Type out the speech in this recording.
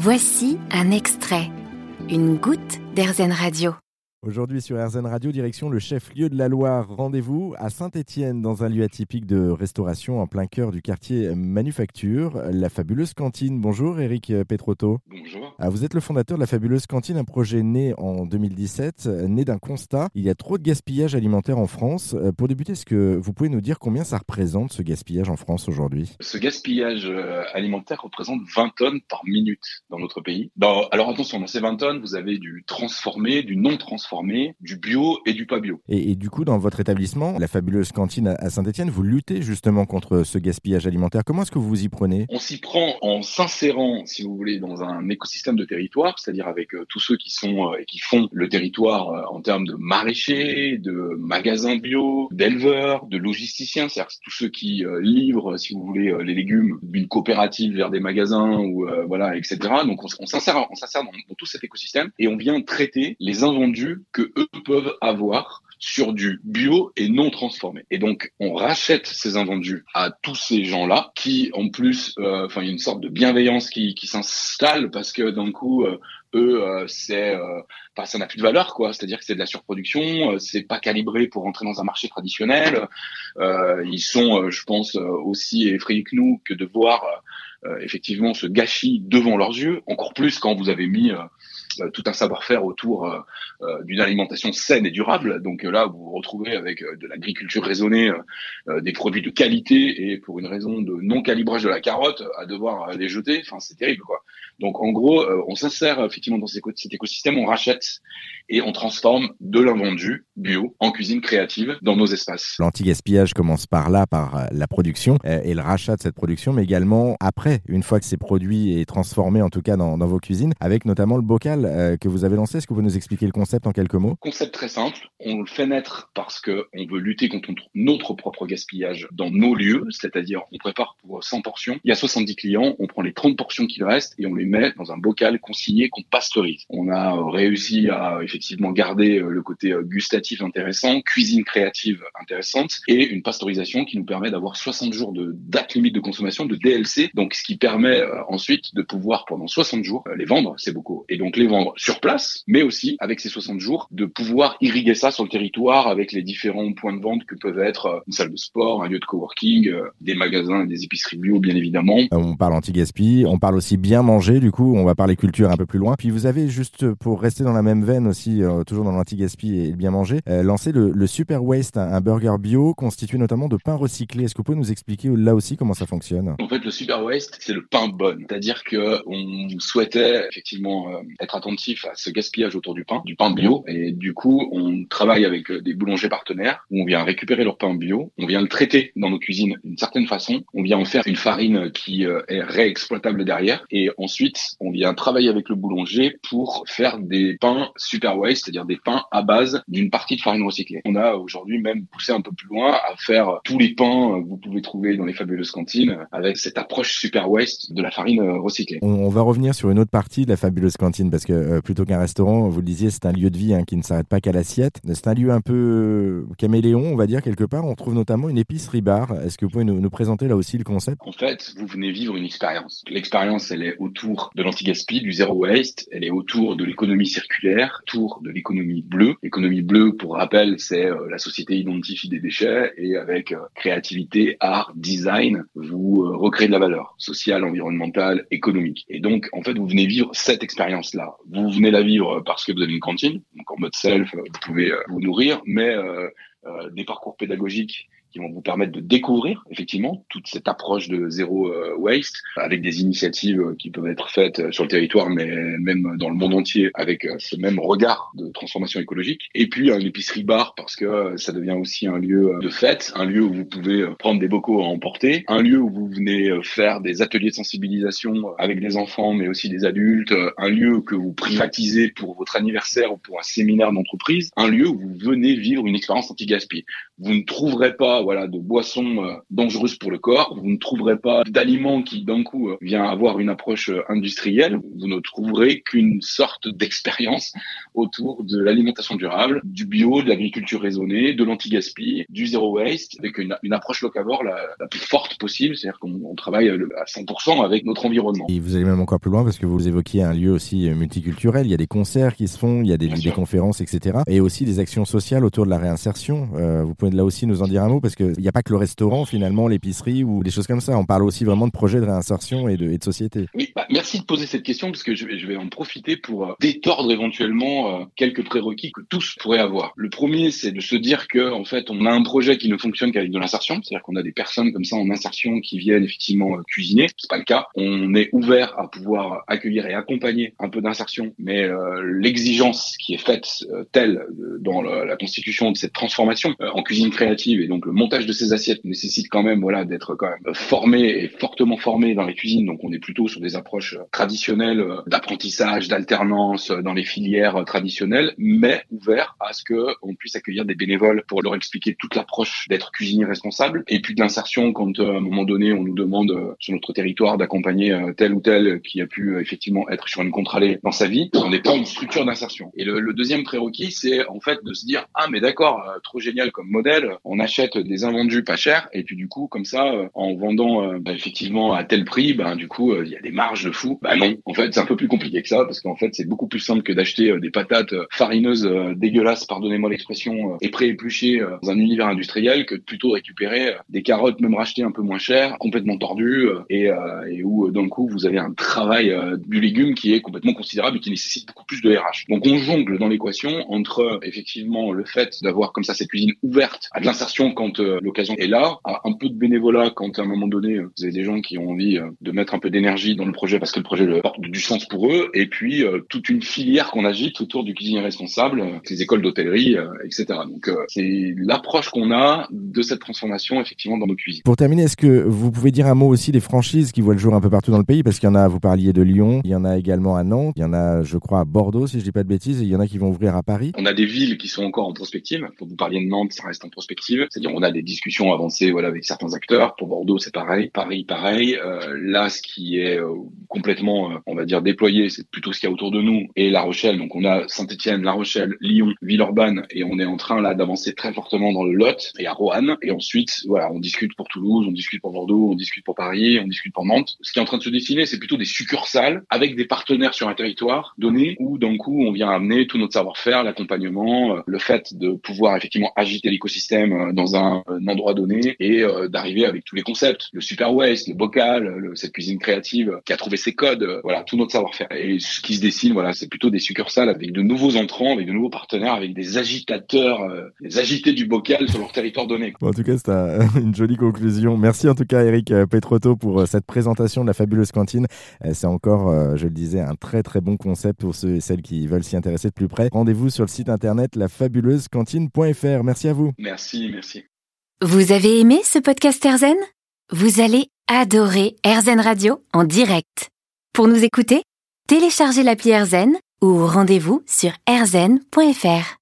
Voici un extrait, une goutte d'Airzen Radio. Aujourd'hui sur RZN Radio, direction le chef-lieu de la Loire. Rendez-vous à Saint-Étienne dans un lieu atypique de restauration en plein cœur du quartier Manufacture, la fabuleuse cantine. Bonjour Eric Petrotto. Bonjour. Ah, vous êtes le fondateur de la fabuleuse cantine, un projet né en 2017, né d'un constat. Il y a trop de gaspillage alimentaire en France. Euh, Pour débuter, est-ce que vous pouvez nous dire combien ça représente ce gaspillage en France aujourd'hui? Ce gaspillage euh, alimentaire représente 20 tonnes par minute dans notre pays. Dans- alors attention, dans ces 20 tonnes, vous avez du transformé, du non transformé, du bio et du pas bio. et, et du coup, dans votre établissement, la fabuleuse cantine à- Saint-Étienne, vous luttez justement contre ce gaspillage alimentaire. Comment est-ce que vous vous y prenez? On s'y prend en s'insérant, si vous voulez, dans un écosystème de territoire, c'est-à-dire avec euh, tous ceux qui sont euh, et qui font le territoire euh, en termes de maraîchers, de magasins bio, d'éleveurs, de logisticiens, c'est-à-dire tous ceux qui livrent, si vous voulez, les légumes d'une coopérative vers des magasins ou voilà, etc. Donc on s'insère, on s'insère dans, dans tout cet écosystème et on vient traiter les invendus que eux peuvent avoir sur du bio et non transformé. Et donc, on rachète ces invendus à tous ces gens-là qui, en plus, euh, enfin, il y a une sorte de bienveillance qui, qui s'installe parce que d'un coup, euh, eux, euh, c'est, euh, enfin, ça n'a plus de valeur, quoi. C'est-à-dire que c'est de la surproduction, euh, c'est pas calibré pour entrer dans un marché traditionnel. Ils sont, je pense, aussi effrayés que nous que de voir effectivement ce gâchis devant leurs yeux. Encore plus quand vous avez mis tout un savoir-faire autour euh, euh, d'une alimentation saine et durable. Donc euh, là, vous vous retrouvez avec de l'agriculture raisonnée, des produits de qualité et pour une raison de non-calibrage de la carotte, à devoir les jeter. Enfin, c'est terrible, quoi. Donc en gros, on s'insère effectivement dans ces cet écosystème, on rachète et on transforme de l'invendu bio en cuisine créative dans nos espaces. L'anti-gaspillage commence par là, par la production et le rachat de cette production, mais également après, une fois que c'est produit et transformé, en tout cas dans vos cuisines, avec notamment le bocal euh, que vous avez lancé. Est-ce que vous pouvez nous expliquer le concept en quelques mots? Concept très simple, on le fait naître parce que on veut lutter contre notre propre gaspillage dans nos lieux, c'est-à-dire on prépare pour 100 portions, il y a 70 clients, on prend les 30 portions qui restent et on les met dans un bocal consigné qu'on pasteurise. On a réussi à effectivement garder euh, le côté euh, gustatif intéressant, cuisine créative intéressante et une pasteurisation qui nous permet d'avoir 60 jours de date limite de consommation de DLC, donc ce qui permet ensuite de pouvoir pendant 60 jours les vendre, c'est beaucoup, et donc les vendre sur place, mais aussi avec ces 60 jours de pouvoir irriguer ça sur le territoire avec les différents points de vente que peuvent être euh, une salle de sport, un lieu de coworking, euh, des magasins et des épiceries bio bien évidemment. Euh, On parle anti-gaspi, on parle aussi bien manger, du coup, on va parler culture un peu plus loin. Puis vous avez, juste pour rester dans la même veine aussi, euh, toujours dans l'anti-gaspi et le bien manger, euh, lancé le, le Super Waste, un, un burger bio constitué notamment de pain recyclé. Est-ce que vous pouvez nous expliquer là aussi comment ça fonctionne? En fait, le super waste, c'est le pain bon. C'est-à-dire que on souhaitait effectivement euh, être attentif à ce gaspillage autour du pain, du pain bio. Et du coup, on travaille avec euh, des boulangers partenaires où on vient récupérer leur pain bio, on vient le traiter dans nos cuisines d'une certaine façon, on vient en faire une farine qui euh, est réexploitable derrière. Et ensuite, on vient travailler avec le boulanger pour faire des pains super waste, c'est-à-dire des pains à base d'une partie de farine recyclée. On a aujourd'hui même poussé un peu plus loin à faire tous les pains euh, que vous pouvez trouver dans les fabuleuses cantines euh, avec cette approche super waste de la farine euh, recyclée. on va revenir sur une autre partie de la fabuleuse cantine parce que euh, plutôt qu'un restaurant, vous le disiez, c'est un lieu de vie hein, qui ne s'arrête pas qu'à l'assiette. C'est un lieu un peu euh, caméléon, on va dire quelque part. On trouve notamment une épicerie bar. Est-ce que vous pouvez nous, nous présenter là aussi le concept? En fait, vous venez vivre une expérience. L'expérience, elle est autour de l'anti-gaspi, du zéro waste. Elle est autour de l'économie circulaire, autour de l'économie bleue. L'économie bleue, pour rappel, c'est euh, la société identifie des déchets et avec euh, créativité, art, design, vous recréez de la valeur sociale, environnementale, économique. Et donc, en fait, vous venez vivre cette expérience-là. Vous venez la vivre parce que vous avez une cantine, donc en mode self, vous pouvez euh, vous nourrir, mais euh, euh, des parcours pédagogiques qui vont vous permettre de découvrir effectivement toute cette approche de zéro euh, waste avec des initiatives euh, qui peuvent être faites euh, sur le territoire mais même dans le monde entier avec ce même regard de transformation écologique. Et puis un épicerie bar parce que ça devient aussi un lieu de fête un lieu où vous pouvez prendre des bocaux à emporter un lieu où vous venez faire des ateliers de sensibilisation avec des enfants mais aussi des adultes un lieu que vous privatisez pour votre anniversaire ou pour un séminaire d'entreprise un lieu où vous venez vivre une expérience anti-gaspi vous ne trouverez pas pas voilà de boissons euh, dangereuses pour le corps, vous ne trouverez pas d'aliments qui d'un coup euh, vient avoir une approche euh, industrielle, vous ne trouverez qu'une sorte d'expérience autour de l'alimentation durable, du bio, de l'agriculture raisonnée, de l'anti-gaspi, du zéro waste, avec une, une approche locavore la, la, plus forte possible, c'est-à-dire qu'on travaille à 100% avec notre environnement. Et vous allez même encore plus loin parce que vous évoquiez un lieu aussi multiculturel, il y a des concerts qui se font, il y a des, des conférences, etc. Et aussi des actions sociales autour de la réinsertion. Euh, vous pouvez là aussi nous en dire un mot parce qu'il n'y a pas que le restaurant finalement, l'épicerie ou des choses comme ça. On parle aussi vraiment de projets de réinsertion et de, société. Merci de poser cette question parce que je vais, je vais en profiter pour euh, détordre éventuellement euh, quelques prérequis que tous pourraient avoir. Le premier, c'est de se dire que en fait, on a un projet qui ne fonctionne qu'avec de l'insertion, c'est-à-dire qu'on a des personnes comme ça en insertion qui viennent effectivement euh, cuisiner. C'est pas le cas. On est ouvert à pouvoir accueillir et accompagner un peu d'insertion, mais euh, l'exigence qui est faite euh, telle dans la, constitution de cette transformation en cuisine créative et donc le montage de ces assiettes nécessite quand même voilà d'être quand même formé et fortement formé dans les cuisines. Donc on est plutôt sur des approches traditionnelles d'apprentissage, d'alternance dans les filières traditionnelles, mais ouvert à ce que on puisse accueillir des bénévoles pour leur expliquer toute l'approche d'être cuisinier responsable et puis de l'insertion quand à un moment donné on nous demande sur notre territoire d'accompagner tel ou tel qui a pu effectivement être sur une contre-allée dans sa vie. On n'est pas une structure d'insertion. Et le, le, deuxième prérequis, c'est en fait de se dire ah mais d'accord, trop génial comme modèle, on achète des invendus pas chers et puis du coup comme ça en vendant bah, effectivement à tel prix, ben du coup il y a des marges de fou. Bah non, en fait c'est un peu plus compliqué que ça parce qu'en fait c'est beaucoup plus simple que d'acheter des patates farineuses dégueulasses, pardonnez-moi l'expression, et pré-épluchées dans un univers industriel que de plutôt récupérer des carottes même rachetées un peu moins chères, complètement tordues et, et où d'un coup vous avez un travail du légume qui est complètement considérable et qui nécessite beaucoup plus de RH. Donc on jongle dans l'équation entre effectivement le fait d'avoir comme ça cette cuisine ouverte à de l'insertion quand euh, l'occasion est là, à un peu de bénévolat quand à un moment donné vous avez des gens qui ont envie euh, de mettre un peu d'énergie dans le projet parce que le projet le porte du sens pour eux, et puis euh, toute une filière qu'on agite autour du cuisinier responsable, les écoles d'hôtellerie, etc. Donc c'est l'approche qu'on a de cette transformation effectivement dans nos cuisines. Pour terminer, est-ce que vous pouvez dire un mot aussi des franchises qui voient le jour un peu partout dans le pays? Parce qu'il y en a, vous parliez de Lyon, il y en a également à Nantes, il y en a, je crois, à Bordeaux, si je dis pas de bêtises, et il y en a qui vont ouvrir à Paris. On a des villes qui sont encore en prospective. Pour vous parliez de Nantes, ça reste en prospective. C'est-à-dire, on a des discussions avancées, voilà, avec certains acteurs. Pour Bordeaux, c'est pareil. Paris, pareil. Euh, là, ce qui est euh, complètement, euh, on va dire, déployé, c'est plutôt ce qu'il y a autour de nous et La Rochelle. Donc, on a Saint-Etienne, La Rochelle, Lyon, Villeurbanne, et on est en train là d'avancer très fortement dans le Lot et à Roanne. Et ensuite, voilà, on discute pour Toulouse, on discute pour Bordeaux, on discute pour Paris, on discute pour Nantes. Ce qui est en train de se dessiner, c'est plutôt des succursales avec des partenaires sur un territoire donné où d'un coup on vient amener tout notre savoir-faire, l'accompagnement, euh, le fait de pouvoir effectivement agiter l'écosystème euh, dans un, endroit donné et d'arriver avec tous les concepts, le super waste, le bocal, cette cuisine créative qui a trouvé ses codes, euh, voilà tout notre savoir-faire. Et ce qui se dessine, voilà, c'est plutôt des succursales avec de nouveaux entrants, avec de nouveaux partenaires, avec des agitateurs, euh, des agités du bocal sur leur territoire donné. Bon, en tout cas, c'est une jolie conclusion. Merci en tout cas Eric Petrotto pour cette présentation de la fabuleuse cantine. C'est encore, je le disais, un très très bon concept pour ceux et celles qui veulent s'y intéresser de plus près. Rendez-vous sur le site internet lafabuleusecantine.fr. Merci à vous. Merci, merci. Vous avez aimé ce podcast Erzen Vous allez adorer Erzen Radio en direct. Pour nous écouter, téléchargez l'appli Erzen ou rendez-vous sur erzen.fr.